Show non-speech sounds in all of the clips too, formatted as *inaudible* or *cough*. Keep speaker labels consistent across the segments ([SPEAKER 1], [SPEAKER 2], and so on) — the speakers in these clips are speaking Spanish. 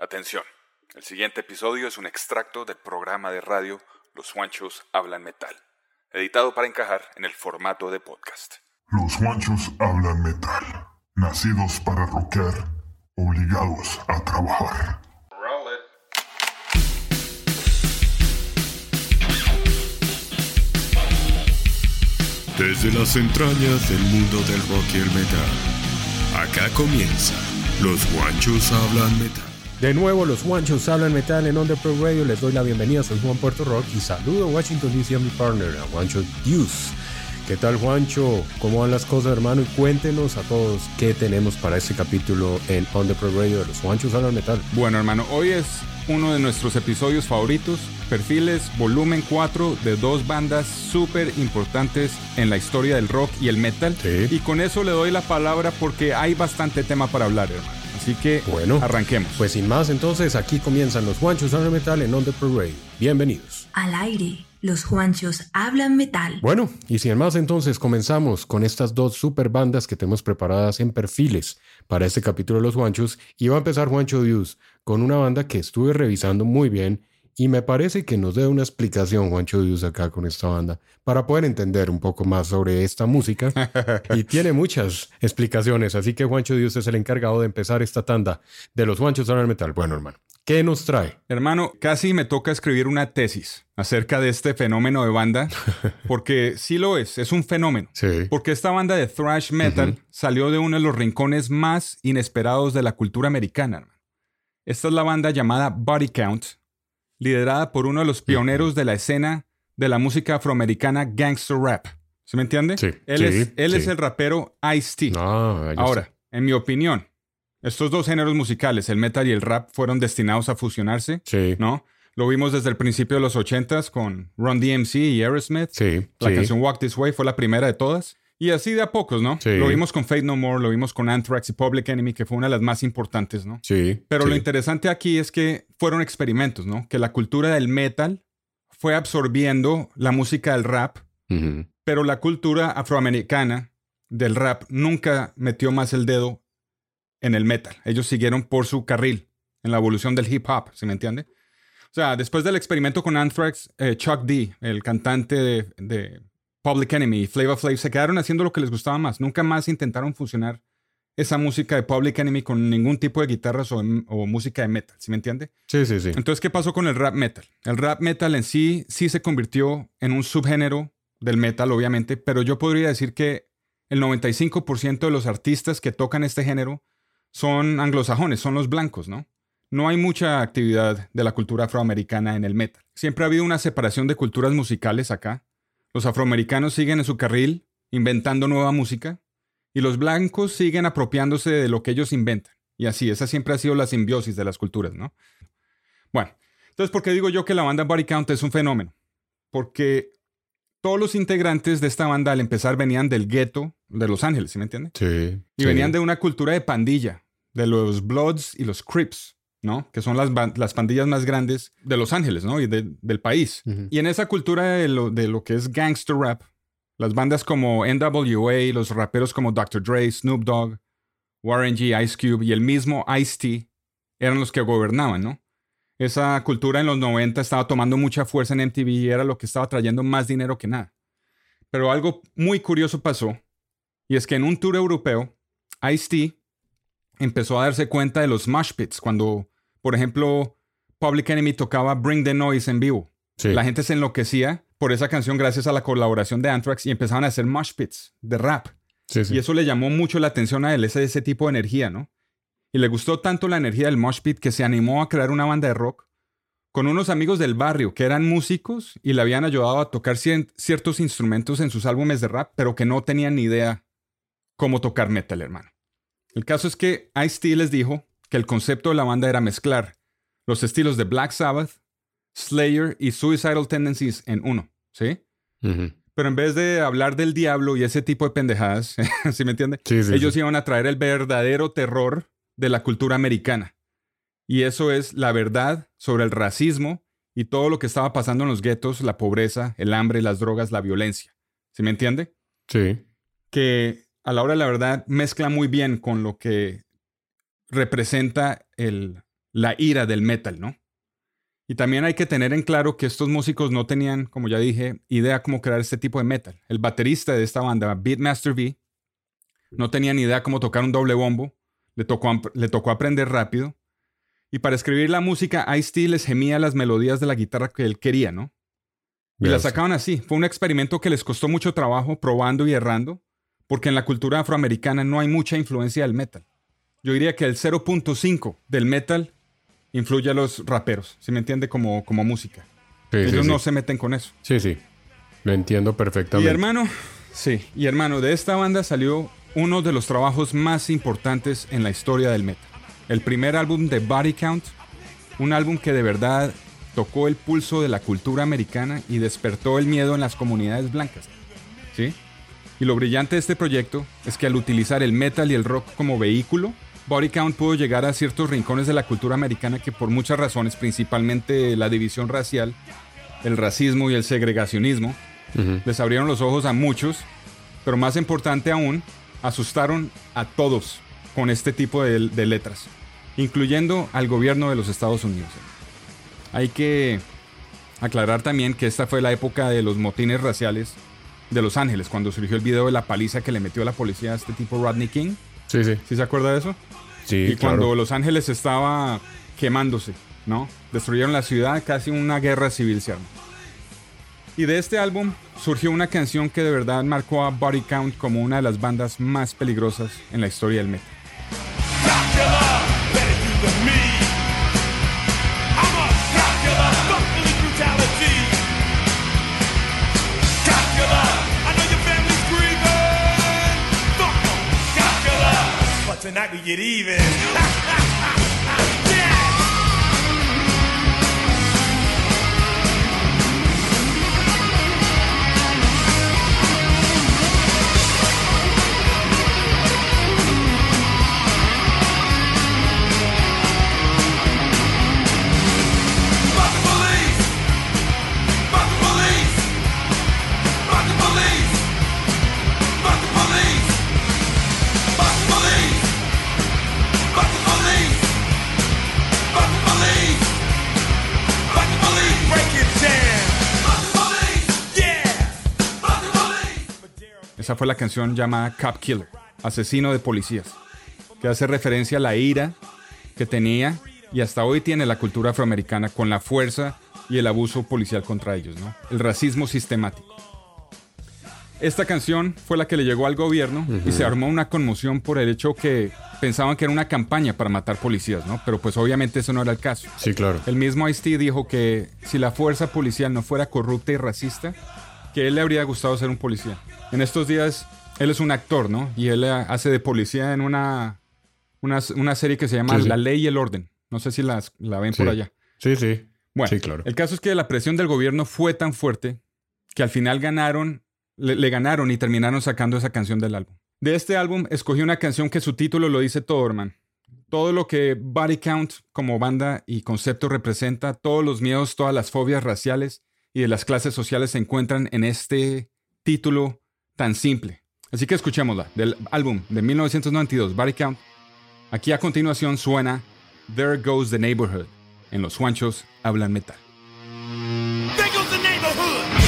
[SPEAKER 1] Atención, el siguiente episodio es un extracto del programa de radio Los Juanchos Hablan Metal, editado para encajar en el formato de podcast.
[SPEAKER 2] Los Juanchos Hablan Metal, nacidos para rockear, obligados a trabajar.
[SPEAKER 3] Desde las entrañas del mundo del rock y el metal, acá comienza Los Guanchos Hablan Metal.
[SPEAKER 4] De nuevo, los Juanchos hablan metal en Under Pro Radio. Les doy la bienvenida. Soy Juan Puerto Rock y saludo a Washington DC a mi partner, a Juancho Deuce. ¿Qué tal, Juancho? ¿Cómo van las cosas, hermano? Y cuéntenos a todos qué tenemos para este capítulo en Under Pro Radio de los Juanchos hablan metal.
[SPEAKER 5] Bueno, hermano, hoy es uno de nuestros episodios favoritos. Perfiles, volumen 4 de dos bandas súper importantes en la historia del rock y el metal.
[SPEAKER 4] Sí.
[SPEAKER 5] Y con eso le doy la palabra porque hay bastante tema para hablar, hermano. Así que
[SPEAKER 4] Bueno,
[SPEAKER 5] arranquemos.
[SPEAKER 4] Pues sin más, entonces aquí comienzan los Juanchos hablan metal en Under Pro Radio. Bienvenidos.
[SPEAKER 6] Al aire, los Juanchos hablan metal.
[SPEAKER 4] Bueno, y sin más entonces comenzamos con estas dos super bandas que tenemos preparadas en perfiles para este capítulo de Los Juanchos y va a empezar Juancho Dius con una banda que estuve revisando muy bien y me parece que nos dé una explicación Juancho Dius acá con esta banda para poder entender un poco más sobre esta música y *laughs* tiene muchas explicaciones, así que Juancho Dius es el encargado de empezar esta tanda de Los Juanchos hablan metal. Bueno, hermano, ¿qué nos trae?
[SPEAKER 5] Hermano, casi me toca escribir una tesis acerca de este fenómeno de banda, *laughs* porque sí lo es, es un fenómeno.
[SPEAKER 4] Sí.
[SPEAKER 5] Porque esta banda de thrash metal salió de uno de los rincones más inesperados de la cultura americana. hermano. Esta es la banda llamada Body Count, liderada por uno de los pioneros de la escena de la música afroamericana gangster rap. ¿Se me entiende?
[SPEAKER 4] Sí,
[SPEAKER 5] Él,
[SPEAKER 4] sí,
[SPEAKER 5] es, él
[SPEAKER 4] sí.
[SPEAKER 5] es el rapero Ice-T.
[SPEAKER 4] Ah, ya
[SPEAKER 5] Ahora, en mi opinión, estos dos géneros musicales, el metal y el rap, fueron destinados a fusionarse. ¿no? Lo vimos desde el principio de los 80s con Run DMC y Aerosmith.
[SPEAKER 4] Sí.
[SPEAKER 5] La canción Walk This Way fue la primera de todas. Y así de a pocos, ¿no?
[SPEAKER 4] Sí.
[SPEAKER 5] Lo vimos con Fate No More, lo vimos con Anthrax y Public Enemy, que fue una de las más importantes, ¿no?
[SPEAKER 4] Sí.
[SPEAKER 5] Pero
[SPEAKER 4] sí.
[SPEAKER 5] lo interesante aquí es que fueron experimentos, ¿no? Que la cultura del metal fue absorbiendo la música del rap, pero la cultura afroamericana del rap nunca metió más el dedo en el metal. Ellos siguieron por su carril en la evolución del hip hop, ¿se me entiende? O sea, después del experimento con Anthrax, eh, Chuck D, el cantante de, de Public Enemy y Flavor Flav, se quedaron haciendo lo que les gustaba más. Nunca más intentaron fusionar esa música de Public Enemy con ningún tipo de guitarras o, o música de metal, ¿sí me entiende?
[SPEAKER 4] Sí, sí, sí.
[SPEAKER 5] Entonces, ¿qué pasó con el rap metal? El rap metal en sí sí se convirtió en un subgénero del metal, obviamente, pero yo podría decir que el 95% de los artistas que tocan este género son anglosajones, son los blancos, ¿no? No hay mucha actividad de la cultura afroamericana en el metal. Siempre ha habido una separación de culturas musicales acá. Los afroamericanos siguen en su carril, inventando nueva música, y los blancos siguen apropiándose de lo que ellos inventan. Y así, esa siempre ha sido la simbiosis de las culturas, ¿no? Bueno, entonces, ¿por qué digo yo que la banda Body Count es un fenómeno? Porque todos los integrantes de esta banda al empezar venían del gueto de Los Ángeles, ¿sí me entiende?
[SPEAKER 4] Sí.
[SPEAKER 5] Y
[SPEAKER 4] sí.
[SPEAKER 5] venían de una cultura de pandilla, de los Bloods y los Crips, ¿no? Que son las, las pandillas más grandes de Los Ángeles, ¿no? Y de- del país. Y en esa cultura de lo, de lo que es gangster rap, las bandas como NWA, los raperos como Dr. Dre, Snoop Dogg, Warren G, Ice Cube y el mismo Ice-T eran los que gobernaban, ¿no? Esa cultura en los 90 estaba tomando mucha fuerza en MTV y era lo que estaba trayendo más dinero que nada. Pero algo muy curioso pasó, y es que en un tour europeo, Ice-T empezó a darse cuenta de los mosh pits cuando, por ejemplo, Public Enemy tocaba Bring the Noise en vivo.
[SPEAKER 4] Sí.
[SPEAKER 5] La gente se enloquecía por esa canción gracias a la colaboración de Anthrax y empezaban a hacer mosh pits de rap.
[SPEAKER 4] Sí, sí.
[SPEAKER 5] Y eso le llamó mucho la atención a él, ese, ese tipo de energía, ¿no? Y le gustó tanto la energía del mosh pit que se animó a crear una banda de rock con unos amigos del barrio que eran músicos y le habían ayudado a tocar ciertos instrumentos en sus álbumes de rap, pero que no tenían ni idea cómo tocar metal, hermano. El caso es que Ice-T les dijo que el concepto de la banda era mezclar los estilos de Black Sabbath, Slayer y Suicidal Tendencies en uno, ¿sí? Pero en vez de hablar del diablo y ese tipo de pendejadas, *laughs* ¿sí me entiende?
[SPEAKER 4] Sí, sí,
[SPEAKER 5] Ellos
[SPEAKER 4] sí.
[SPEAKER 5] iban a traer el verdadero terror de la cultura americana. Y eso es la verdad sobre el racismo y todo lo que estaba pasando en los guetos, la pobreza, el hambre, las drogas, la violencia. ¿Sí me entiende?
[SPEAKER 4] Sí.
[SPEAKER 5] Que a la hora de la verdad mezcla muy bien con lo que representa el, la ira del metal, ¿no? Y también hay que tener en claro que estos músicos no tenían, como ya dije, idea cómo crear este tipo de metal. El baterista de esta banda, Beatmaster V, no tenía ni idea cómo tocar un doble bombo, le tocó, le tocó aprender rápido. Y para escribir la música, Ice-T les gemía las melodías de la guitarra que él quería, ¿no? Y la sacaban así. Fue un experimento que les costó mucho trabajo, probando y errando, porque en la cultura afroamericana no hay mucha influencia del metal. Yo diría que el 0.5 del metal influye a los raperos, si me entiende, como, como música. Ellos no se meten con eso.
[SPEAKER 4] Sí, sí. Lo entiendo perfectamente.
[SPEAKER 5] Y hermano, sí, y hermano, de esta banda salió uno de los trabajos más importantes en la historia del metal. El primer álbum de Body Count, un álbum que de verdad tocó el pulso de la cultura americana y despertó el miedo en las comunidades blancas. ¿Sí? Y lo brillante de este proyecto es que al utilizar el metal y el rock como vehículo, Body Count pudo llegar a ciertos rincones de la cultura americana que por muchas razones, principalmente la división racial, el racismo y el segregacionismo, les abrieron los ojos a muchos, pero más importante aún, asustaron a todos con este tipo de, letras, incluyendo al gobierno de los Estados Unidos. Hay que aclarar también que esta fue la época de los motines raciales de Los Ángeles, cuando surgió el video de la paliza que le metió la policía a este tipo Rodney King.
[SPEAKER 4] Sí, sí.
[SPEAKER 5] ¿Sí se acuerda de eso?
[SPEAKER 4] Sí,
[SPEAKER 5] Y cuando Los Ángeles estaba quemándose, ¿no? Destruyeron la ciudad, casi una guerra civil se armó. Y de este álbum surgió una canción que de verdad marcó a Body Count como una de las bandas más peligrosas en la historia del metal. We get even. Esa fue la canción llamada Cop Killer, asesino de policías, que hace referencia a la ira que tenía y hasta hoy tiene la cultura afroamericana con la fuerza y el abuso policial contra ellos, ¿no? El racismo sistemático. Esta canción fue la que le llegó al gobierno y se armó una conmoción por el hecho que pensaban que era una campaña para matar policías, ¿no? Pero pues obviamente eso no era el caso.
[SPEAKER 4] Sí, claro.
[SPEAKER 5] El mismo Ice-T dijo que si la fuerza policial no fuera corrupta y racista, que él le habría gustado ser un policía. En estos días, él es un actor, ¿no? Y él hace de policía en una, una, serie que se llama La Ley y el Orden. No sé si las, la ven por allá.
[SPEAKER 4] Sí, sí.
[SPEAKER 5] Bueno,
[SPEAKER 4] sí, claro.
[SPEAKER 5] el caso es que la presión del gobierno fue tan fuerte que al final ganaron, le, ganaron y terminaron sacando esa canción del álbum. De este álbum escogí una canción que su título lo dice todo, hermano. Todo lo que Body Count como banda y concepto representa, todos los miedos, todas las fobias raciales y de las clases sociales se encuentran en este título tan simple. Así que escuchémosla, del álbum de 1992, Body Count. Aquí a continuación suena There Goes the Neighborhood. En los Juanchos hablan metal.
[SPEAKER 7] We're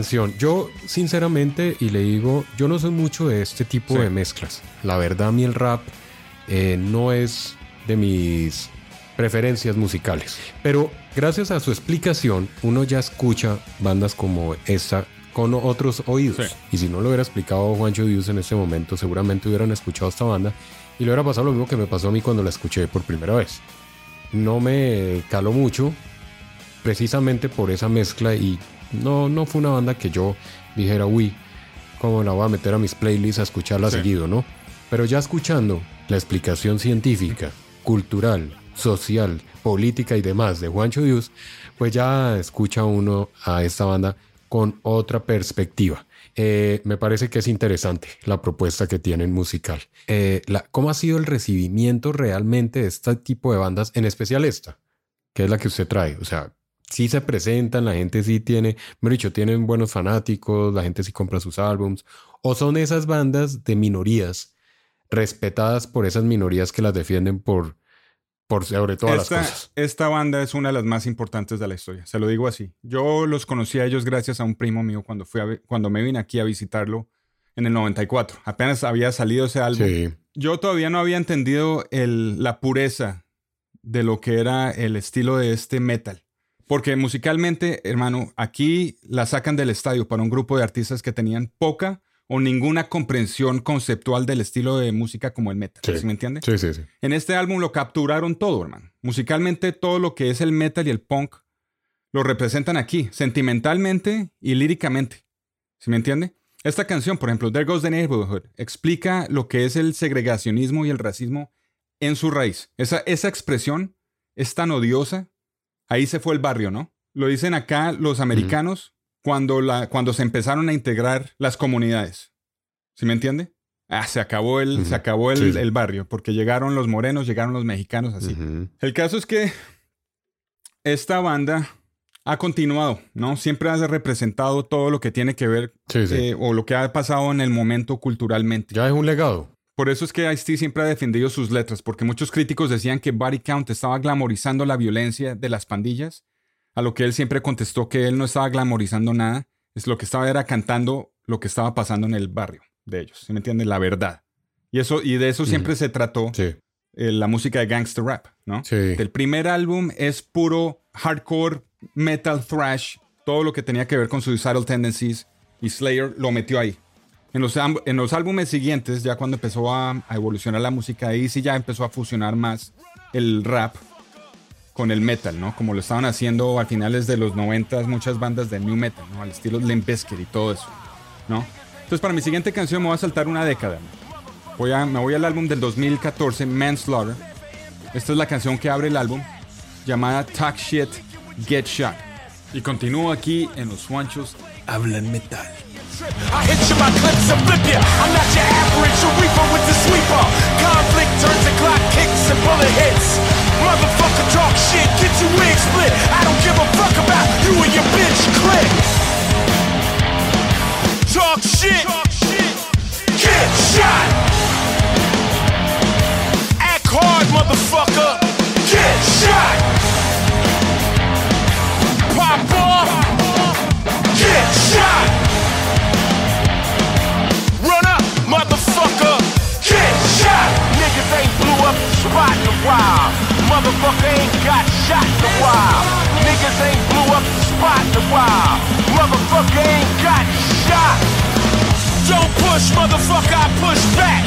[SPEAKER 4] canción. Yo, sinceramente, y le digo, yo no soy mucho de este tipo
[SPEAKER 5] Sí.
[SPEAKER 4] de mezclas. La verdad, a mí el rap eh, no es de mis preferencias musicales. Pero gracias a su explicación, uno ya escucha bandas como esta con otros oídos.
[SPEAKER 5] Sí.
[SPEAKER 4] Y si no lo hubiera explicado Juancho Dios en ese momento, seguramente hubieran escuchado esta banda y le hubiera pasado lo mismo que me pasó a mí cuando la escuché por primera vez. No me caló mucho, precisamente por esa mezcla y no, no fue una banda que yo dijera, uy, cómo la voy a meter a mis playlists a escucharla
[SPEAKER 5] Sí.
[SPEAKER 4] seguido, ¿no? Pero ya escuchando la explicación científica, cultural, social, política y demás de Juancho Dios, pues ya escucha uno a esta banda con otra perspectiva. Eh, me parece que es interesante la propuesta que tienen musical. Eh, la- ¿Cómo ha sido el recibimiento realmente de este tipo de bandas, en especial esta, que es la que usted trae? O sea, sí se presentan, la gente sí tiene, me dicho, tienen buenos fanáticos, la gente sí compra sus álbums, o son esas bandas de minorías respetadas por esas minorías que las defienden por, por sobre todas
[SPEAKER 5] esta,
[SPEAKER 4] las cosas.
[SPEAKER 5] esta banda es una de las más importantes de la historia, se lo digo así. Yo los conocí a ellos gracias a un primo mío cuando, fui a cuando me vine aquí a visitarlo en el 94. Apenas había salido ese álbum.
[SPEAKER 4] Sí,
[SPEAKER 5] Yo todavía no había entendido el- la pureza de lo que era el estilo de este metal. Porque musicalmente, hermano, aquí la sacan del estadio para un grupo de artistas que tenían poca o ninguna comprensión conceptual del estilo de música como el metal.
[SPEAKER 4] Sí.
[SPEAKER 5] ¿Sí me entiende?
[SPEAKER 4] sí, sí, sí.
[SPEAKER 5] En este álbum lo capturaron todo, hermano. Musicalmente, todo lo que es el metal y el punk lo representan aquí, sentimentalmente y líricamente. ¿Sí me entiende? Esta canción, por ejemplo, There Goes the Neighborhood, explica lo que es el segregacionismo y el racismo en su raíz. Esa, esa expresión es tan odiosa. Ahí se fue el barrio, ¿no? Lo dicen acá los americanos cuando, la, cuando se empezaron a integrar las comunidades. ¿Sí me entiende? Ah, se acabó el, se acabó el,
[SPEAKER 4] Sí,
[SPEAKER 5] el barrio, porque llegaron los morenos, llegaron los mexicanos, así. El caso es que esta banda ha continuado, ¿no? Siempre ha representado todo lo que tiene que ver
[SPEAKER 4] Sí, sí.
[SPEAKER 5] eh, o lo que ha pasado en el momento culturalmente.
[SPEAKER 4] Ya es un legado.
[SPEAKER 5] Por eso es que Ice-T siempre ha defendido sus letras, porque muchos críticos decían que Body Count estaba glamorizando la violencia de las pandillas, a lo que él siempre contestó que él no estaba glamorizando nada, es lo que estaba era cantando lo que estaba pasando en el barrio de ellos, ¿sí me entiende? La verdad. Y, eso, y de eso siempre se trató
[SPEAKER 4] Sí,
[SPEAKER 5] eh, la música de gangster rap, ¿no?
[SPEAKER 4] sí.
[SPEAKER 5] El primer álbum es puro hardcore, metal thrash, todo lo que tenía que ver con Suicidal Tendencies y Slayer lo metió ahí. En los, en los álbumes siguientes, ya cuando empezó a, a evolucionar la música, ahí sí ya empezó a fusionar más el rap con el metal, ¿no? Como lo estaban haciendo a finales de los 90 muchas bandas de new metal, ¿no? Al estilo Limp Bizkit y todo eso, ¿no? Entonces para mi siguiente canción me voy a saltar una década. Voy a, me voy al álbum del 2014, Manslaughter. Esta es la canción que abre el álbum, llamada Talk Shit, Get Shot. Y continúo aquí en Los Juanchos Hablan Metal.
[SPEAKER 7] I hit you my clips and flip ya. I'm not your average reaper with the sweeper. Conflict turns and clock kicks and bullet hits. Motherfucker talk shit, get your wig split. I don't give a fuck about you and your bitch click. Talk shit, get shot. Act hard, motherfucker, get shot. Pop off, get shot. Up the spot in a while. Motherfucker ain't got shot in a while. Niggas ain't blew up the spot in a while. Motherfucker ain't got shot. Don't push, motherfucker, I push back.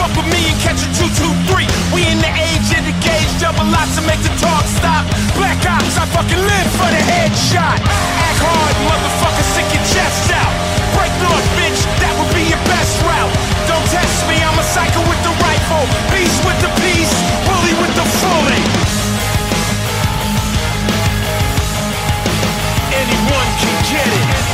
[SPEAKER 7] Fuck with me and catch a 223. We in the age of the gauge, double lots to make the talk stop. Black ops, I fucking live for the headshot. Act hard, motherfucker, stick your chest out. Break north, bitch, that would be your best route. Don't test me, I'm a psycho with the rifle. Beast with the peace, bully with the fully. Anyone can get it.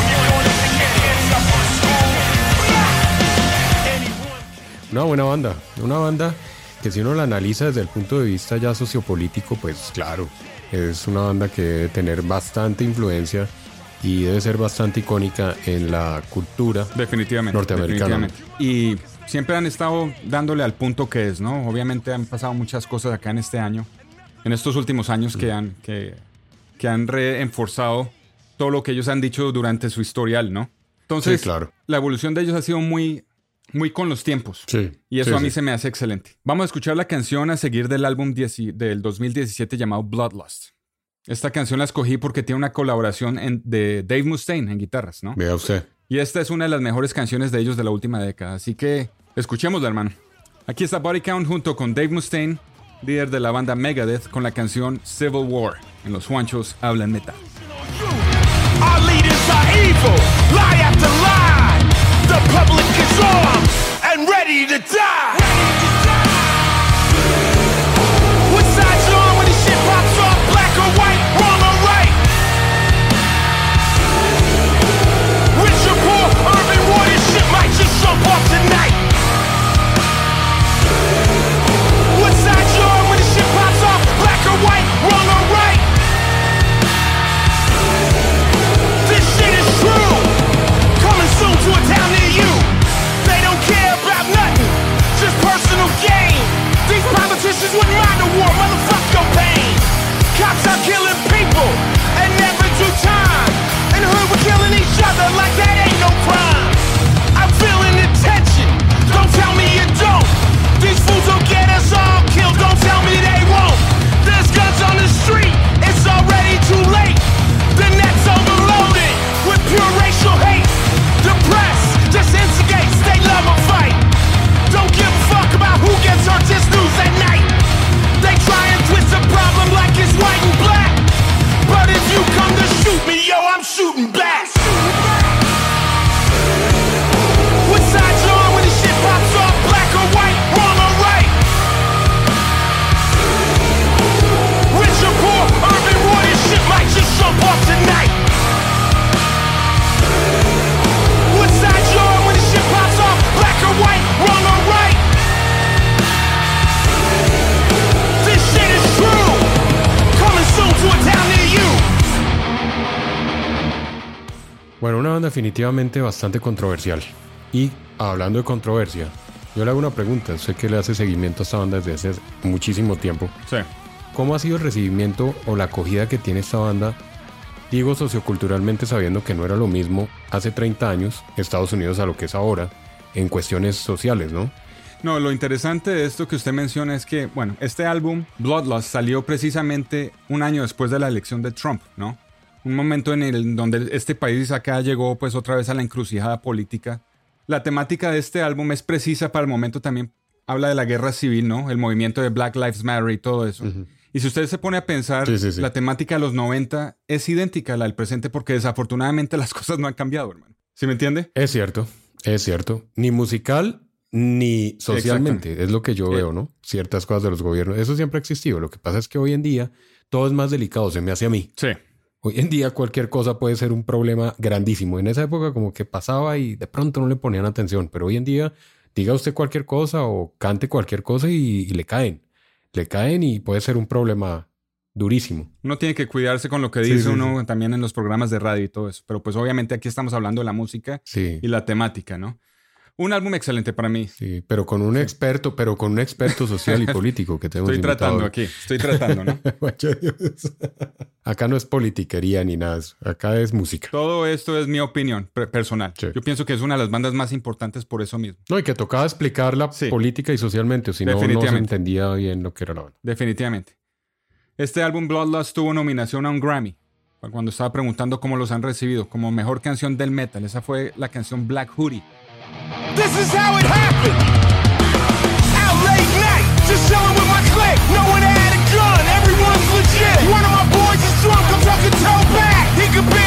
[SPEAKER 4] Una buena banda, una banda que si uno la analiza desde el punto de vista ya sociopolítico, pues claro, es una banda que debe tener bastante influencia y debe ser bastante icónica en la cultura
[SPEAKER 5] Definitivamente.
[SPEAKER 4] norteamericana.
[SPEAKER 5] definitivamente. Y siempre han estado dándole al punto que es, ¿no? Obviamente han pasado muchas cosas acá en este año, en estos últimos años que han, que, que han reenforzado todo lo que ellos han dicho durante su historial, ¿no? Entonces,
[SPEAKER 4] Sí, claro.
[SPEAKER 5] la evolución de ellos ha sido muy, muy con los tiempos.
[SPEAKER 4] Sí,
[SPEAKER 5] Y eso
[SPEAKER 4] sí,
[SPEAKER 5] a mí se me hace excelente. Vamos a escuchar la canción a seguir del álbum 10 del 2017 llamado Bloodlust. Esta canción la escogí porque tiene una colaboración en- de Dave Mustaine en guitarras, ¿no?
[SPEAKER 4] Vea usted.
[SPEAKER 5] Y esta es una de las mejores canciones de ellos de la última década. Así que escuchémosla, hermano. Aquí está Body Count junto con Dave Mustaine, líder de la banda Megadeth, con la canción Civil War. En los Juanchos hablan
[SPEAKER 7] are
[SPEAKER 4] definitivamente bastante controversial. Y hablando de controversia, yo le hago una pregunta. Sé que le hace seguimiento a esta banda desde hace muchísimo tiempo.
[SPEAKER 5] Sí.
[SPEAKER 4] ¿Cómo ha sido el recibimiento o la acogida que tiene esta banda? Digo socioculturalmente sabiendo que no era lo mismo hace 30 años Estados Unidos a lo que es ahora en cuestiones sociales, ¿no?
[SPEAKER 5] No, lo interesante de esto que usted menciona es que, bueno, este álbum, Bloodlust, salió precisamente un año después de la elección de Trump, ¿no? Un momento en el donde este país acá llegó pues otra vez a la encrucijada política. La temática de este álbum es precisa para el momento también. Habla de la guerra civil, ¿no? El movimiento de Black Lives Matter y todo eso. Y si usted se pone a pensar,
[SPEAKER 4] Sí, sí, sí.
[SPEAKER 5] la temática de los 90 es idéntica a la del presente porque desafortunadamente las *laughs* cosas no han cambiado, hermano. ¿Sí me entiende?
[SPEAKER 4] Es cierto, es cierto. Ni musical ni socialmente, es lo que yo veo, ¿no? Ciertas cosas de los gobiernos. Eso siempre ha existido. Lo que pasa es que hoy en día todo es más delicado, se me hace a mí.
[SPEAKER 5] Sí.
[SPEAKER 4] Hoy en día cualquier cosa puede ser un problema grandísimo. En esa época como que pasaba y de pronto no le ponían atención, pero hoy en día diga usted cualquier cosa o cante cualquier cosa y, y le caen. Le caen y puede ser un problema durísimo.
[SPEAKER 5] Uno tiene que cuidarse con lo que dice
[SPEAKER 4] sí,
[SPEAKER 5] uno también en los programas de radio y todo eso. Pero pues obviamente aquí estamos hablando de la música
[SPEAKER 4] Sí.
[SPEAKER 5] y la temática, ¿no? Un álbum excelente para mí.
[SPEAKER 4] Sí, pero con un experto, pero con un experto social y *laughs* político que tenemos
[SPEAKER 5] Estoy tratando
[SPEAKER 4] hoy.
[SPEAKER 5] aquí, estoy tratando, ¿no? *laughs*
[SPEAKER 4] Acá no es politiquería ni nada, acá es música.
[SPEAKER 5] Todo esto es mi opinión per- personal.
[SPEAKER 4] Sí.
[SPEAKER 5] Yo pienso que es una de las bandas más importantes por eso mismo.
[SPEAKER 4] No, y que tocaba explicarla
[SPEAKER 5] Sí.
[SPEAKER 4] política y socialmente, o si no, no se entendía bien lo que era la banda.
[SPEAKER 5] Definitivamente. Este álbum Bloodlust tuvo nominación a un Grammy. Cuando estaba preguntando cómo los han recibido, como mejor canción del metal. Esa fue la canción Black Hoodie.
[SPEAKER 7] This is how it happened. Out late night, just chilling with my clique. No one had a gun, everyone's legit. One of my boys is drunk, I'm talking toe back. He could barely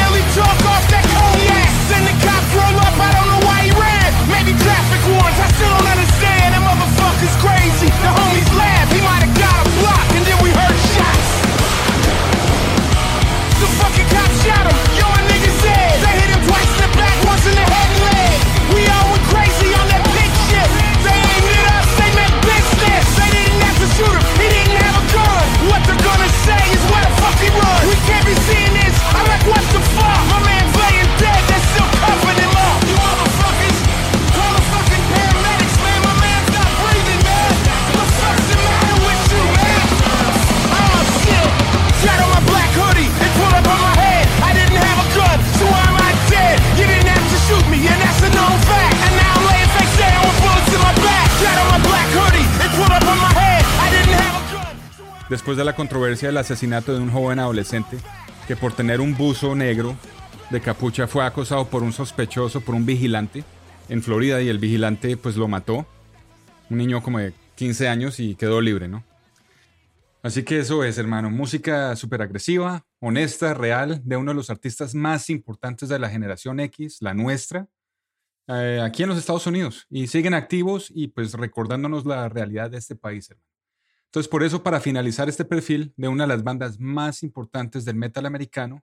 [SPEAKER 5] Después de la controversia del asesinato de un joven adolescente que por tener un buzo negro de capucha fue acosado por un sospechoso, por un vigilante en Florida y el vigilante pues lo mató. Un niño como de 15 años y quedó libre, ¿no? Así que eso es, hermano. Música súper agresiva, honesta, real, de uno de los artistas más importantes de la generación X, la nuestra, eh, aquí en los Estados Unidos. Y siguen activos y pues recordándonos la realidad de este país, hermano. Entonces, por eso, para finalizar este perfil de una de las bandas más importantes del metal americano,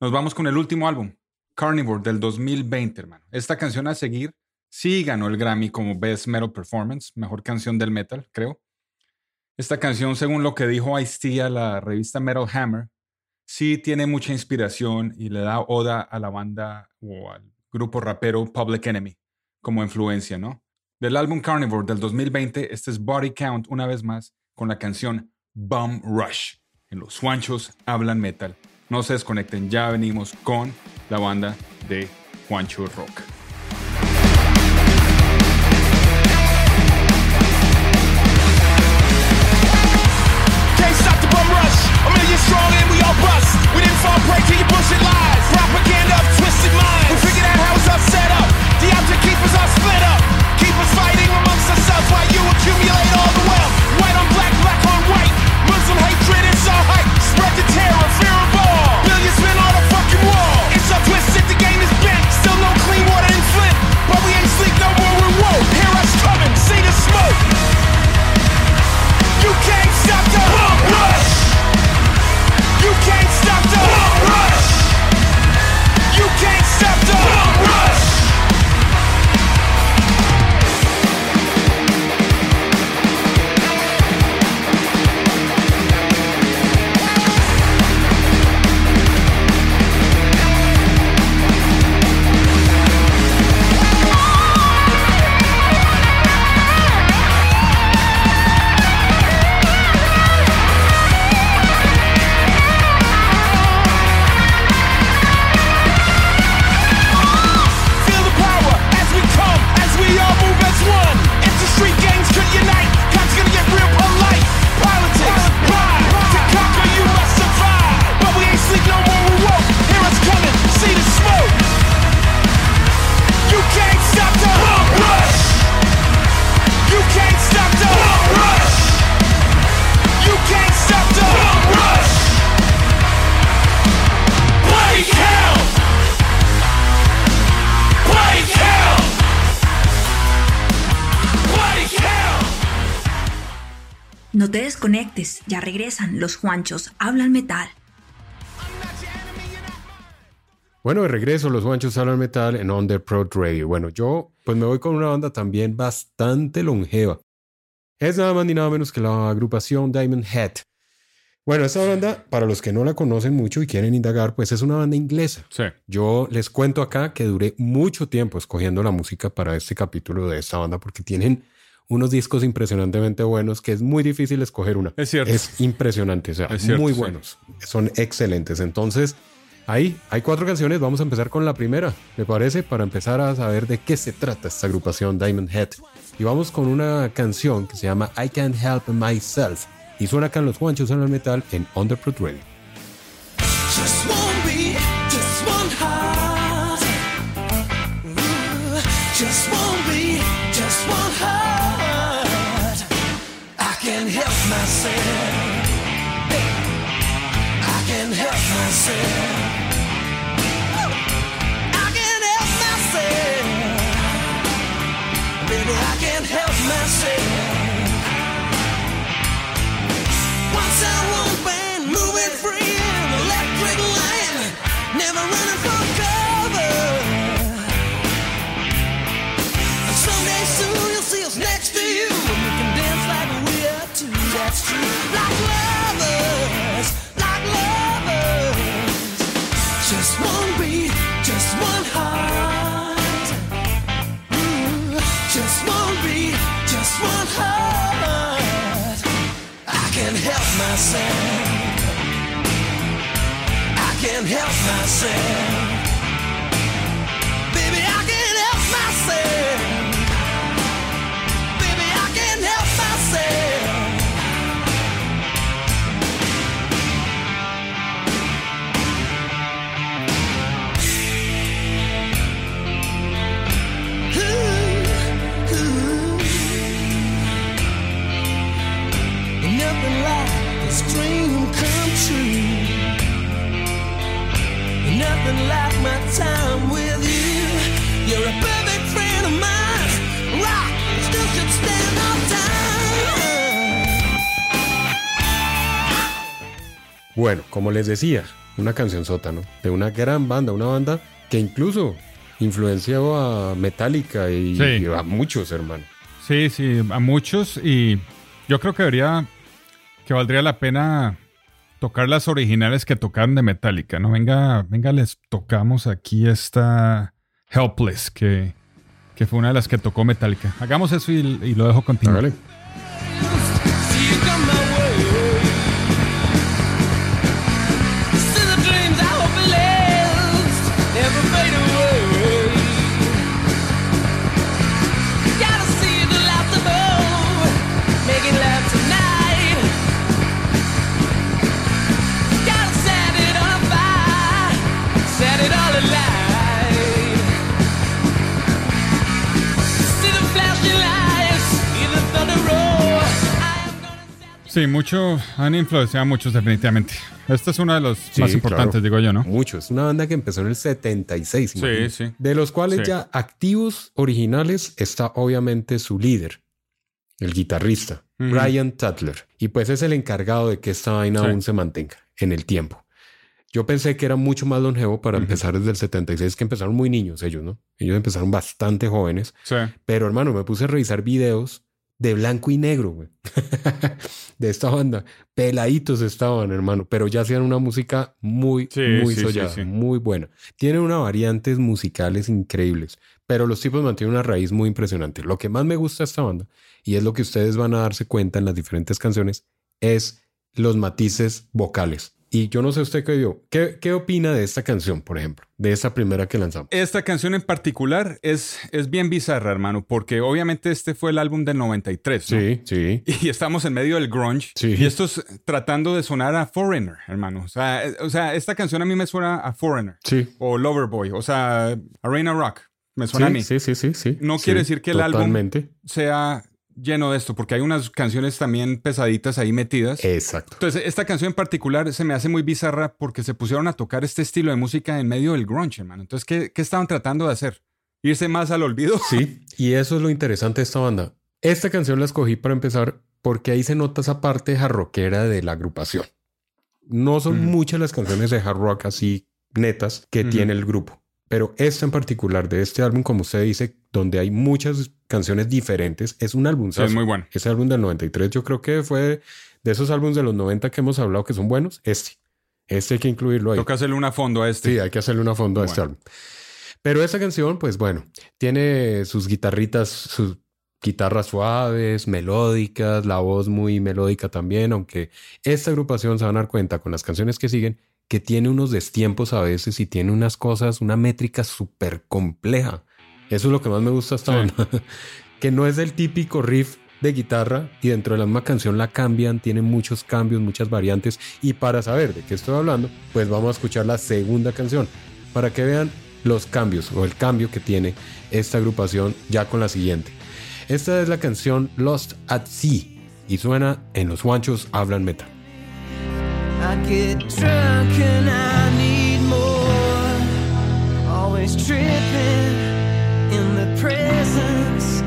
[SPEAKER 5] nos vamos con el último álbum, Carnivore, del 2020, hermano. Esta canción a seguir sí ganó el Grammy como Best Metal Performance, mejor canción del metal, creo. Esta canción, según lo que dijo Ice-T la revista Metal Hammer, sí tiene mucha inspiración y le da oda a la banda o al grupo rapero Public Enemy como influencia, ¿no? Del álbum Carnivore del 2020, este es Body Count una vez más con la canción Bum Rush. En los Juanchos hablan metal. No se desconecten, ya venimos con la banda de Juancho Rock.
[SPEAKER 7] Keep us fighting amongst ourselves while you accumulate all hype. Spread the terror,
[SPEAKER 6] los Juanchos Hablan Metal.
[SPEAKER 4] Bueno, de regreso, los Juanchos hablan metal en Underprod Radio. Bueno, yo pues me voy con una banda también bastante longeva. Es nada más ni nada menos que la agrupación Diamond Head. Bueno, esta banda, para los que no la conocen mucho y quieren indagar, pues es una banda inglesa.
[SPEAKER 5] Sí.
[SPEAKER 4] Yo les cuento acá que duré mucho tiempo escogiendo la música para este capítulo de esta banda porque tienen unos discos impresionantemente buenos que es muy difícil escoger una.
[SPEAKER 5] Es cierto.
[SPEAKER 4] Es impresionante, o sea,
[SPEAKER 5] cierto,
[SPEAKER 4] muy
[SPEAKER 5] sí.
[SPEAKER 4] buenos. Son excelentes. Entonces, ahí hay cuatro canciones. Vamos a empezar con la primera, me parece, para empezar a saber de qué se trata esta agrupación Diamond Head. Y vamos con una canción que se llama I Can't Help Myself. Y suena acá en los Juanchos en el metal en Underprod Radio.
[SPEAKER 8] Next to you, and we can dance like we are. That's true, like lovers, just one heart. Ooh, just one beat, just one heart. I can help myself. I can help myself. Like this dream come true. Nothing like my time with you. You're a perfect friend of mine. Rock still should stand on time.
[SPEAKER 4] Bueno, como les decía, una canción sota, ¿no? De una gran banda, una banda que incluso influenció a Metallica y,
[SPEAKER 5] Sí.
[SPEAKER 4] y a muchos, hermano.
[SPEAKER 5] Sí, sí, a muchos y yo creo que debería, valdría la pena tocar las originales que tocaron de Metallica, ¿no? Venga, venga, les tocamos aquí esta Helpless, que, que fue una de las que tocó Metallica. Hagamos eso y, lo dejo continuar. Sí, mucho, han influenciado a muchos definitivamente. Esta es una de los
[SPEAKER 4] Sí,
[SPEAKER 5] más importantes,
[SPEAKER 4] claro.
[SPEAKER 5] digo yo, ¿no?
[SPEAKER 4] Muchos. Una banda que empezó en el 76.
[SPEAKER 5] Sí, sí.
[SPEAKER 4] De los cuales
[SPEAKER 5] Sí.
[SPEAKER 4] ya activos originales está obviamente su líder, el guitarrista. Brian Tatler. Y pues es el encargado de que esta vaina aún se mantenga en el tiempo. Yo pensé que era mucho más longevo para empezar desde el 76, que empezaron muy niños ellos, ¿no? Ellos empezaron bastante jóvenes.
[SPEAKER 5] Sí.
[SPEAKER 4] Pero hermano, me puse a revisar videos de blanco y negro, güey. *laughs* de esta banda. Peladitos estaban, hermano, pero ya hacían una música muy,
[SPEAKER 5] Sí,
[SPEAKER 4] muy
[SPEAKER 5] sí,
[SPEAKER 4] sollada,
[SPEAKER 5] sí.
[SPEAKER 4] muy buena. Tienen unas variantes musicales increíbles, pero los tipos mantienen una raíz muy impresionante. Lo que más me gusta de esta banda, y es lo que ustedes van a darse cuenta en las diferentes canciones, es los matices vocales. Y yo no sé usted qué vio. ¿Qué, qué opina de esta canción, por ejemplo? De esta primera que lanzamos.
[SPEAKER 5] Esta canción en particular es, es bien bizarra, hermano, porque obviamente este fue el álbum del 93, ¿no?
[SPEAKER 4] Sí, sí.
[SPEAKER 5] Y estamos en medio del grunge.
[SPEAKER 4] Sí.
[SPEAKER 5] Y esto es tratando de sonar a Foreigner, hermano. O sea, eh, o sea, esta canción a mí me suena a Foreigner.
[SPEAKER 4] Sí.
[SPEAKER 5] O Loverboy. O sea, Arena Rock. Me suena
[SPEAKER 4] sí,
[SPEAKER 5] a mí.
[SPEAKER 4] Sí, sí, sí, sí.
[SPEAKER 5] No
[SPEAKER 4] Sí,
[SPEAKER 5] quiere decir que el álbum-. Sea lleno de esto, porque hay unas canciones también pesaditas ahí metidas.
[SPEAKER 4] Exacto.
[SPEAKER 5] Entonces, esta canción en particular se me hace muy bizarra porque se pusieron a tocar este estilo de música en medio del grunge, hermano. Entonces, ¿qué, qué estaban tratando de hacer? ¿Irse más al olvido?
[SPEAKER 4] Sí, y eso es lo interesante de esta banda. Esta canción la escogí para empezar porque ahí se nota esa parte jarroquera de la agrupación. No son
[SPEAKER 5] Ujú.
[SPEAKER 4] muchas las canciones de hard rock así netas que
[SPEAKER 5] Ujú.
[SPEAKER 4] tiene el grupo, pero esta en particular de este álbum, como usted dice, donde hay muchas canciones diferentes, es un álbum.
[SPEAKER 5] Sí, es muy bueno.
[SPEAKER 4] Ese álbum del 93 yo creo que fue de esos álbumes de los 90 que hemos hablado que son buenos, este. Este hay que incluirlo ahí.
[SPEAKER 5] Toca hacerle una fondo a este.
[SPEAKER 4] Sí, hay que hacerle una fondo a este
[SPEAKER 5] Bueno.
[SPEAKER 4] álbum. Pero esta canción, pues bueno, tiene sus guitarritas, sus guitarras suaves, melódicas, la voz muy melódica también, aunque esta agrupación se van a dar cuenta con las canciones que siguen que tiene unos destiempos a veces y tiene unas cosas, una métrica súper compleja. Eso es lo que más me gusta hasta
[SPEAKER 5] Sí.
[SPEAKER 4] ahora. *laughs* que no es el típico riff de guitarra y dentro de la misma canción la cambian, tiene muchos cambios, muchas variantes. Y para saber de qué estoy hablando, pues vamos a escuchar la segunda canción para que vean los cambios o el cambio que tiene esta agrupación ya con la siguiente. Esta es la canción Lost at Sea y suena en Los Guanchos Hablan Metal.
[SPEAKER 9] I get drunk and I need more. Always tripping in the presence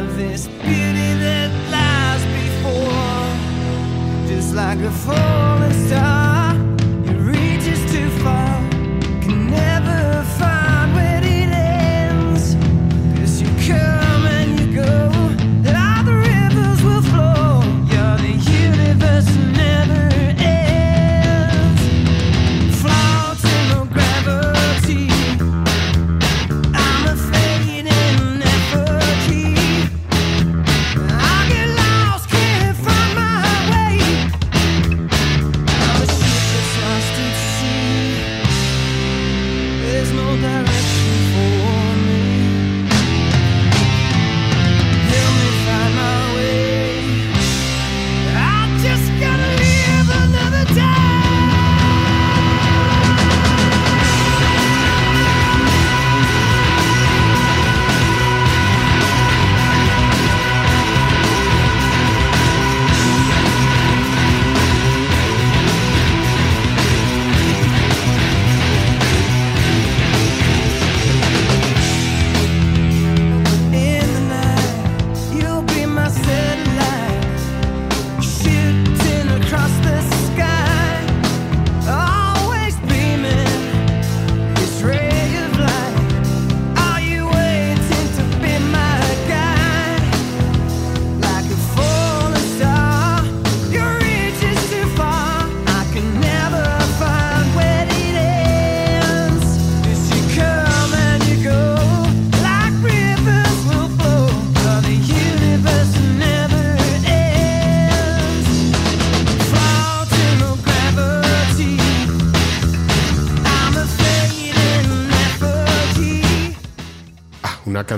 [SPEAKER 9] of this beauty that lies before. Just like a falling star,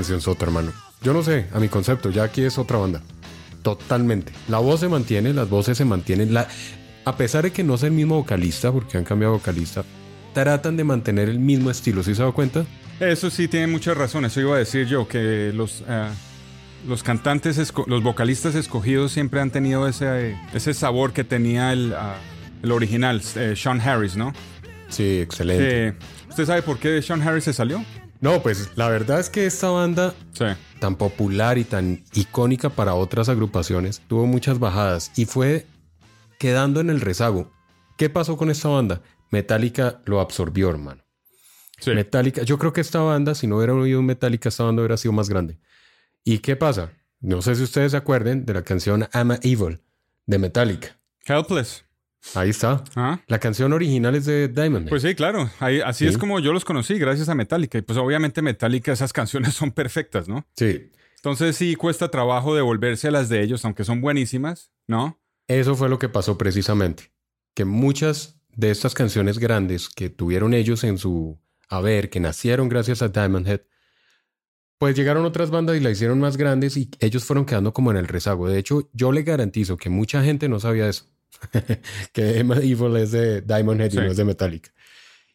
[SPEAKER 4] canción sota, hermano. Yo no sé, a mi concepto, ya aquí es otra banda. Totalmente. La voz se mantiene, las voces se mantienen. La... A pesar de que no es el mismo vocalista, porque han cambiado vocalista, tratan de mantener el mismo estilo. ¿Sí se da cuenta?
[SPEAKER 5] Eso sí tiene muchas razones. Eso iba a decir yo, que los, eh, los cantantes, los vocalistas escogidos siempre han tenido ese, ese sabor que tenía el, ah, el original, eh, Sean Harris, ¿no?
[SPEAKER 4] Sí, excelente.
[SPEAKER 5] Eh, ¿Usted sabe por qué Sean Harris se salió?
[SPEAKER 4] No, pues la verdad es que esta banda
[SPEAKER 5] Sí.
[SPEAKER 4] tan popular y tan icónica para otras agrupaciones tuvo muchas bajadas y fue quedando en el rezago. ¿Qué pasó con esta banda? Metallica lo absorbió, hermano.
[SPEAKER 5] Sí.
[SPEAKER 4] Metallica, yo creo que esta banda, si no hubiera oído Metallica, esta banda hubiera sido más grande. ¿Y qué pasa? No sé si ustedes se acuerden de la canción I'm a Evil de Metallica.
[SPEAKER 5] Helpless.
[SPEAKER 4] Ahí está.
[SPEAKER 5] Ajá.
[SPEAKER 4] La canción original es de Diamond.
[SPEAKER 5] Pues sí, claro. Ahí- así
[SPEAKER 4] Sí.
[SPEAKER 5] es como yo los conocí, gracias a Metallica. Y pues obviamente Metallica, esas *laughs* canciones son perfectas, ¿no?
[SPEAKER 4] sí.
[SPEAKER 5] Entonces sí cuesta trabajo devolverse a las de ellos, aunque son buenísimas, ¿no?
[SPEAKER 4] Eso fue lo que pasó precisamente. Que muchas de estas canciones grandes que tuvieron ellos en su haber, que nacieron gracias a Diamond Head, pues llegaron otras bandas y la hicieron más grandes y ellos fueron quedando como en el rezago. De hecho, yo le garantizo que mucha gente no sabía eso. *laughs* que Emma Evil es de Diamond Head
[SPEAKER 5] Sí.
[SPEAKER 4] y no es de Metallica.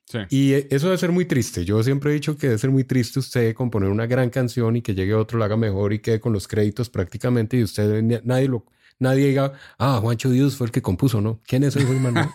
[SPEAKER 5] Sí.
[SPEAKER 4] Y eh, eso debe ser muy triste. Yo siempre he dicho que debe ser muy triste usted componer una gran canción y que llegue otro, la haga mejor y quede con los créditos prácticamente y usted nadie lo nadie diga, ah, Juancho Dios fue el que compuso, ¿no? ¿Quién es el *laughs* hermano?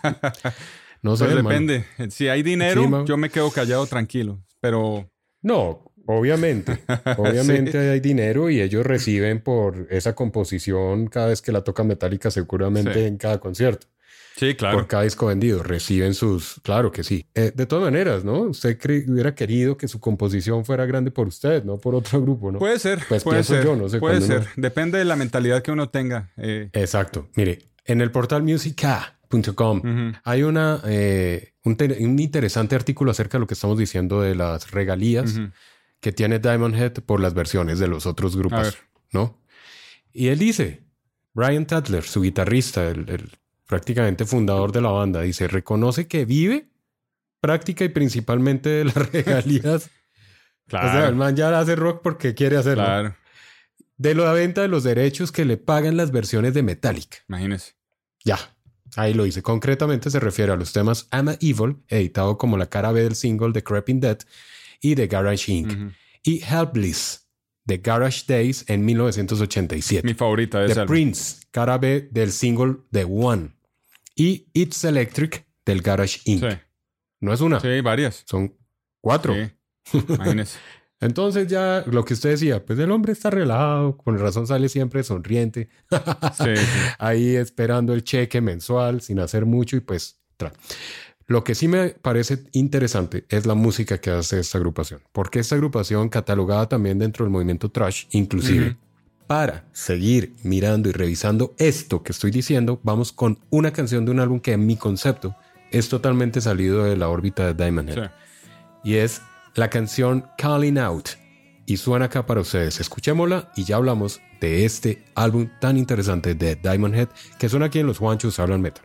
[SPEAKER 4] No sé,
[SPEAKER 5] Pues depende. Si hay dinero,
[SPEAKER 4] Sí,
[SPEAKER 5] yo me quedo callado tranquilo. Pero
[SPEAKER 4] No, obviamente. *laughs* Obviamente hay dinero y ellos reciben por esa composición cada vez que la toca Metallica, seguramente
[SPEAKER 5] Sí.
[SPEAKER 4] en cada concierto.
[SPEAKER 5] sí, claro.
[SPEAKER 4] Por cada disco vendido, reciben sus. Claro que sí. Eh, de todas maneras, ¿no? Usted hubiera querido que su composición fuera grande por usted, no por otro grupo, ¿no?
[SPEAKER 5] Puede ser,
[SPEAKER 4] Pues
[SPEAKER 5] puede
[SPEAKER 4] pienso
[SPEAKER 5] ser.
[SPEAKER 4] yo, no sé,
[SPEAKER 5] puede ser.
[SPEAKER 4] uno-
[SPEAKER 5] Depende de la mentalidad que uno tenga. eh,
[SPEAKER 4] Exacto. Mire, en el portal musica.com hay una, eh, un, te- un interesante artículo acerca de lo que estamos diciendo de las regalías. Que tiene Diamond Head por las versiones de los otros grupos. ¿no? Y él dice, Brian Tadler, su guitarrista, el, el prácticamente fundador de la banda, dice, reconoce que vive práctica y principalmente de las *laughs* regalías.
[SPEAKER 5] Claro.
[SPEAKER 4] O sea, el man ya hace rock porque quiere hacerlo.
[SPEAKER 5] claro.
[SPEAKER 4] De la venta de los derechos que le pagan las versiones de Metallica.
[SPEAKER 5] Imagínese.
[SPEAKER 4] Ya, ahí lo dice. Concretamente se refiere a los temas I'm a Evil, editado como la cara B del single de Creeping Dead y de Garage Inc.
[SPEAKER 5] Ujú.
[SPEAKER 4] y Helpless, The Garage Days en 1987.
[SPEAKER 5] Mi favorita de
[SPEAKER 4] The. Prince, cara B del single The One. Y It's Electric del Garage Inc.
[SPEAKER 5] Sí,
[SPEAKER 4] No es una,
[SPEAKER 5] sí, varias.
[SPEAKER 4] son cuatro.
[SPEAKER 5] Sí. *laughs*
[SPEAKER 4] Entonces ya lo que usted decía, pues el hombre está relajado, con razón sale siempre sonriente,
[SPEAKER 5] Sí, sí. *laughs*
[SPEAKER 4] ahí esperando el cheque mensual sin hacer mucho y pues tra. Lo que sí me parece interesante es la música que hace esta agrupación, porque esta agrupación catalogada también dentro del movimiento trash, inclusive. Para seguir mirando y revisando esto que estoy diciendo, vamos con una canción de un álbum que en mi concepto es totalmente salido de la órbita de Diamond Head
[SPEAKER 5] Sí.
[SPEAKER 4] y es la canción Calling Out. Y suena acá para ustedes. Escuchémosla y ya hablamos de este álbum tan interesante de Diamond Head que suena aquí en los Juanchos Hablan Metal.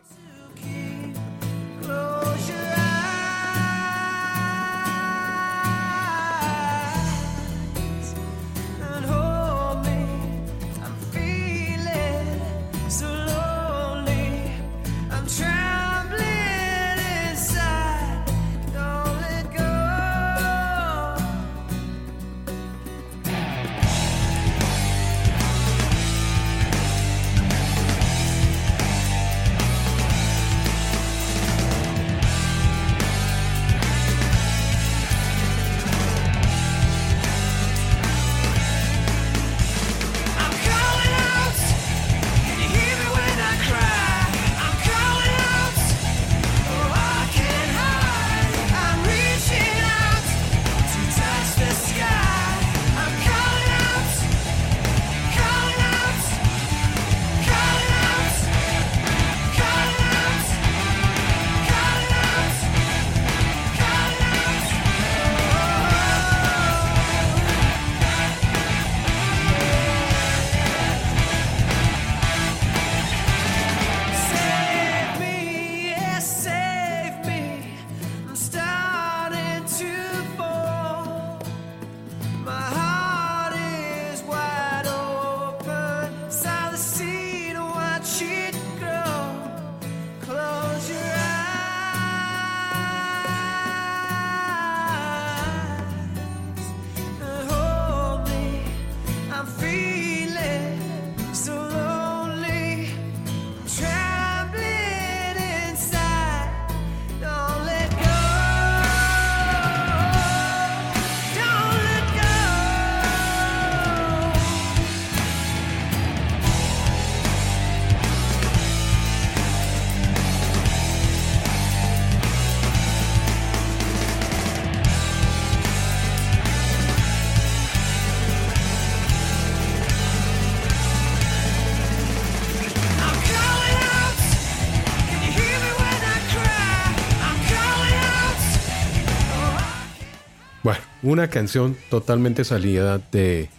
[SPEAKER 4] Una canción totalmente salida de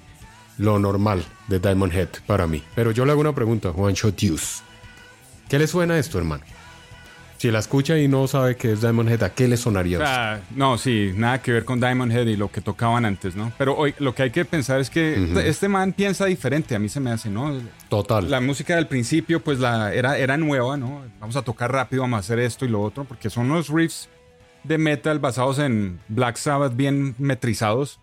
[SPEAKER 4] lo normal de Diamond Head para mí. Pero yo le hago una pregunta, Juan Deuce. ¿Qué le suena a esto, hermano? Si la escucha y no sabe que es Diamond Head, ¿a qué le sonaría?
[SPEAKER 5] Ah, no, sí, nada que ver con Diamond Head y lo que tocaban antes, ¿no? Pero hoy lo que hay que pensar es que este man piensa diferente, a mí se me hace, ¿no?
[SPEAKER 4] Total.
[SPEAKER 5] La música del principio, pues la era, era nueva, ¿no? Vamos a tocar rápido, vamos a hacer esto y lo otro, porque son unos riffs de metal basados en Black Sabbath bien metrizados,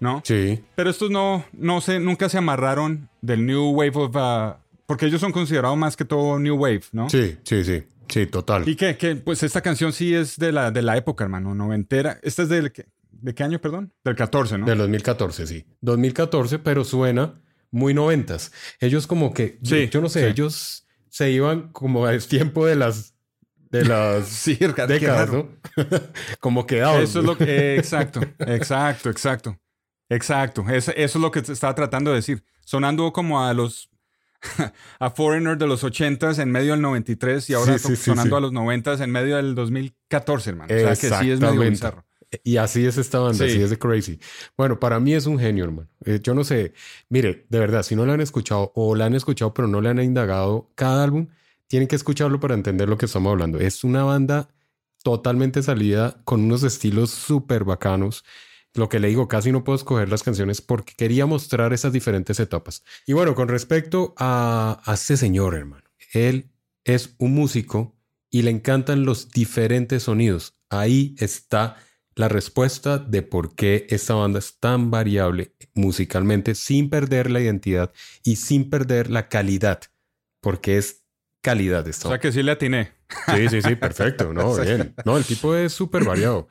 [SPEAKER 5] ¿no?
[SPEAKER 4] Sí,
[SPEAKER 5] Pero estos no, no se, nunca se amarraron del New Wave of... uh, porque ellos son considerados más que todo New Wave, ¿no?
[SPEAKER 4] sí, sí, sí. Sí, total.
[SPEAKER 5] Y que, que, pues esta canción sí es de la, de la época, hermano, noventera. ¿Esta es del, de qué año, perdón? Del 14, ¿no?
[SPEAKER 4] Del 2014, sí. 2014, pero suena muy noventas. Ellos como que,
[SPEAKER 5] Sí,
[SPEAKER 4] yo no sé,
[SPEAKER 5] sí.
[SPEAKER 4] ellos se iban como al tiempo de las de las *laughs*
[SPEAKER 5] Sí,
[SPEAKER 4] décadas. ¿no? *laughs* como quedados.
[SPEAKER 5] Eso es lo que... exacto, exacto, exacto. Exacto. Es- eso es lo que estaba tratando de decir. Sonando como a los... *laughs* a Foreigner de los 80s en medio del 93 y ahora
[SPEAKER 4] Sí, sí,
[SPEAKER 5] sonando a los 90s en medio del 2014, hermano. O sea que sí es medio bizarro.
[SPEAKER 4] Y así es esta banda,
[SPEAKER 5] Sí.
[SPEAKER 4] así es de crazy. Bueno, para mí es un genio, hermano. Eh, yo no sé, mire, de verdad, si no la han escuchado o la han escuchado pero no le han indagado cada álbum, tienen que escucharlo para entender lo que estamos hablando. Es una banda totalmente salida con unos estilos súper bacanos. Lo que le digo, casi no puedo escoger las canciones porque quería mostrar esas diferentes etapas. Y bueno, con respecto a, a este señor, hermano, él es un músico y le encantan los diferentes sonidos. Ahí está la respuesta de por qué esta banda es tan variable musicalmente sin perder la identidad y sin perder la calidad, porque es calidad esta
[SPEAKER 5] O sea que sí le atiné.
[SPEAKER 4] Sí, sí, sí, perfecto. *laughs* No, bien. No, el tipo es súper variado.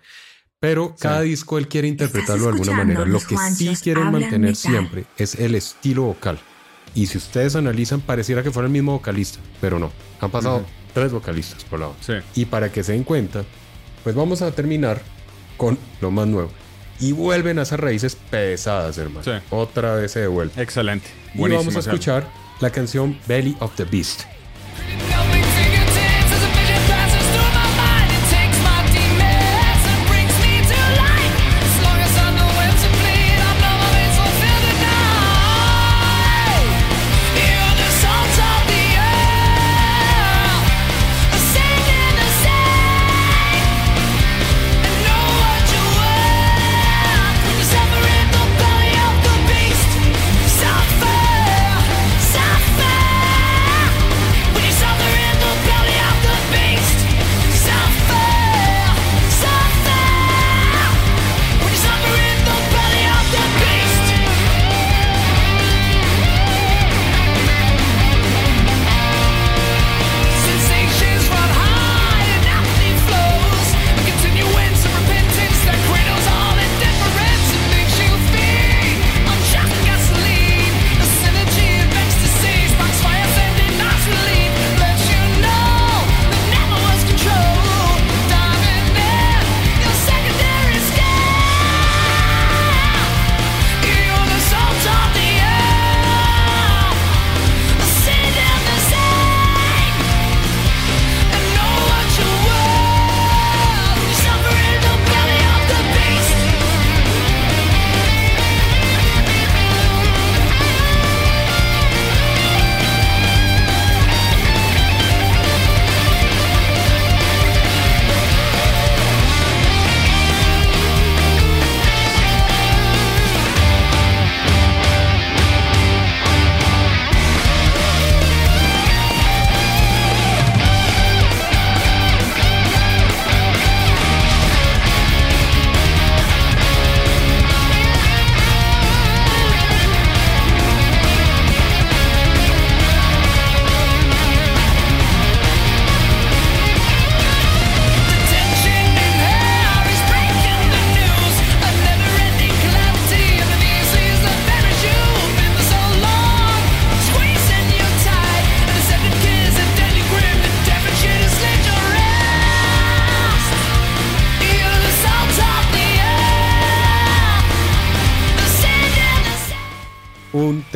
[SPEAKER 4] Pero cada disco él quiere interpretarlo de alguna manera. Lo que sí quieren mantener siempre es el estilo vocal. Y si ustedes analizan, pareciera que fuera el mismo vocalista, pero no. Han pasado tres vocalistas por lado.
[SPEAKER 5] Sí.
[SPEAKER 4] Y para que se den cuenta, pues vamos a terminar con lo más nuevo. Y vuelven a esas raíces pesadas, hermano.
[SPEAKER 5] Sí.
[SPEAKER 4] Otra vez se devuelve.
[SPEAKER 5] Excelente.
[SPEAKER 4] Y
[SPEAKER 5] Buenísimo.
[SPEAKER 4] vamos a escuchar la canción Belly of the Beast.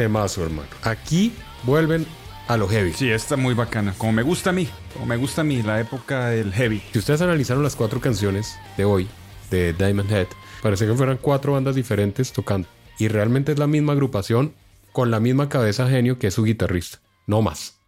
[SPEAKER 4] Temazo, hermano. Aquí vuelven a lo heavy.
[SPEAKER 5] Sí, está muy bacana. Como me gusta a mí. Como me gusta a mí, la época del heavy.
[SPEAKER 4] Si ustedes analizaron las cuatro canciones de hoy de Diamond Head, parece que fueran cuatro bandas diferentes tocando. Y realmente es la misma agrupación con la misma cabeza genio que es su guitarrista. No más.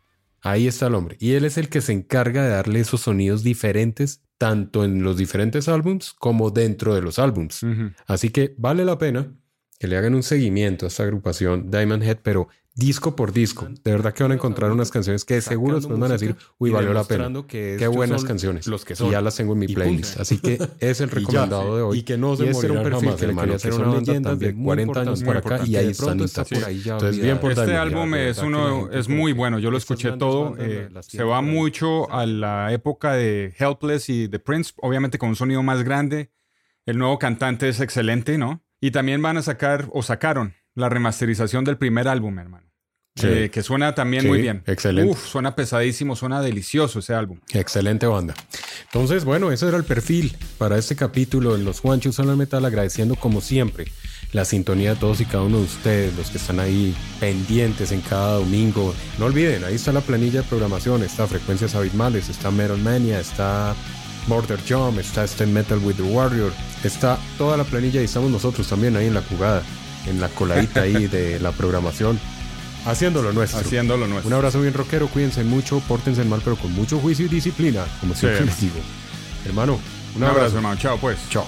[SPEAKER 4] Ahí está el hombre. Y él es el que se encarga de darle esos sonidos diferentes, tanto en los diferentes álbums como dentro de los álbums. Así que vale la pena que le hagan un seguimiento a esta agrupación Diamond Head, pero disco por disco. De verdad que van a encontrar unas canciones que seguro después van a decir, uy,
[SPEAKER 10] y
[SPEAKER 4] valió la pena.
[SPEAKER 10] que
[SPEAKER 4] Qué buenas
[SPEAKER 10] son
[SPEAKER 4] canciones.
[SPEAKER 10] los que
[SPEAKER 4] Y ya las tengo en mi
[SPEAKER 10] Y
[SPEAKER 4] playlist. Así que *laughs* es el
[SPEAKER 10] Y ya,
[SPEAKER 4] recomendado de hoy.
[SPEAKER 10] y que no se
[SPEAKER 4] era un perfil
[SPEAKER 10] jamás,
[SPEAKER 4] que le quería
[SPEAKER 10] que
[SPEAKER 4] hacer una banda también
[SPEAKER 10] de muy
[SPEAKER 4] 40 años por acá y ahí
[SPEAKER 10] está por ahí ya
[SPEAKER 4] Entonces, bien por
[SPEAKER 10] olvidado.
[SPEAKER 5] Este álbum es uno es muy bueno. Yo lo escuché todo. eh, se va mucho a la época de Helpless y de Prince, obviamente con un sonido más grande. El nuevo cantante es excelente, ¿no? Y también van a sacar o sacaron la remasterización del primer álbum, hermano.
[SPEAKER 4] Sí.
[SPEAKER 5] Eh, que suena también
[SPEAKER 4] Sí,
[SPEAKER 5] muy bien.
[SPEAKER 4] excelente.
[SPEAKER 5] Uf, suena pesadísimo, suena delicioso ese álbum.
[SPEAKER 4] Excelente banda. Entonces, bueno, ese era el perfil para este capítulo en los Juanchos a la Metal, agradeciendo como siempre la sintonía de todos y cada uno de ustedes, los que están ahí pendientes en cada domingo. No olviden, ahí está la planilla de programación, está Frecuencias Abismales, está Metal Mania, está Border Jump, está este Metal with the Warrior, está toda la planilla y estamos nosotros también ahí en la jugada, en la coladita ahí *laughs* de la programación, haciéndolo nuestro.
[SPEAKER 5] Haciendo lo nuestro.
[SPEAKER 4] Un abrazo bien rockero, cuídense mucho, pórtense mal, pero con mucho juicio y disciplina, como siempre
[SPEAKER 5] Sí.
[SPEAKER 4] les digo. Hermano, un
[SPEAKER 5] Un abrazo,
[SPEAKER 4] abrazo.
[SPEAKER 5] hermano. Chao, pues.
[SPEAKER 4] Chao.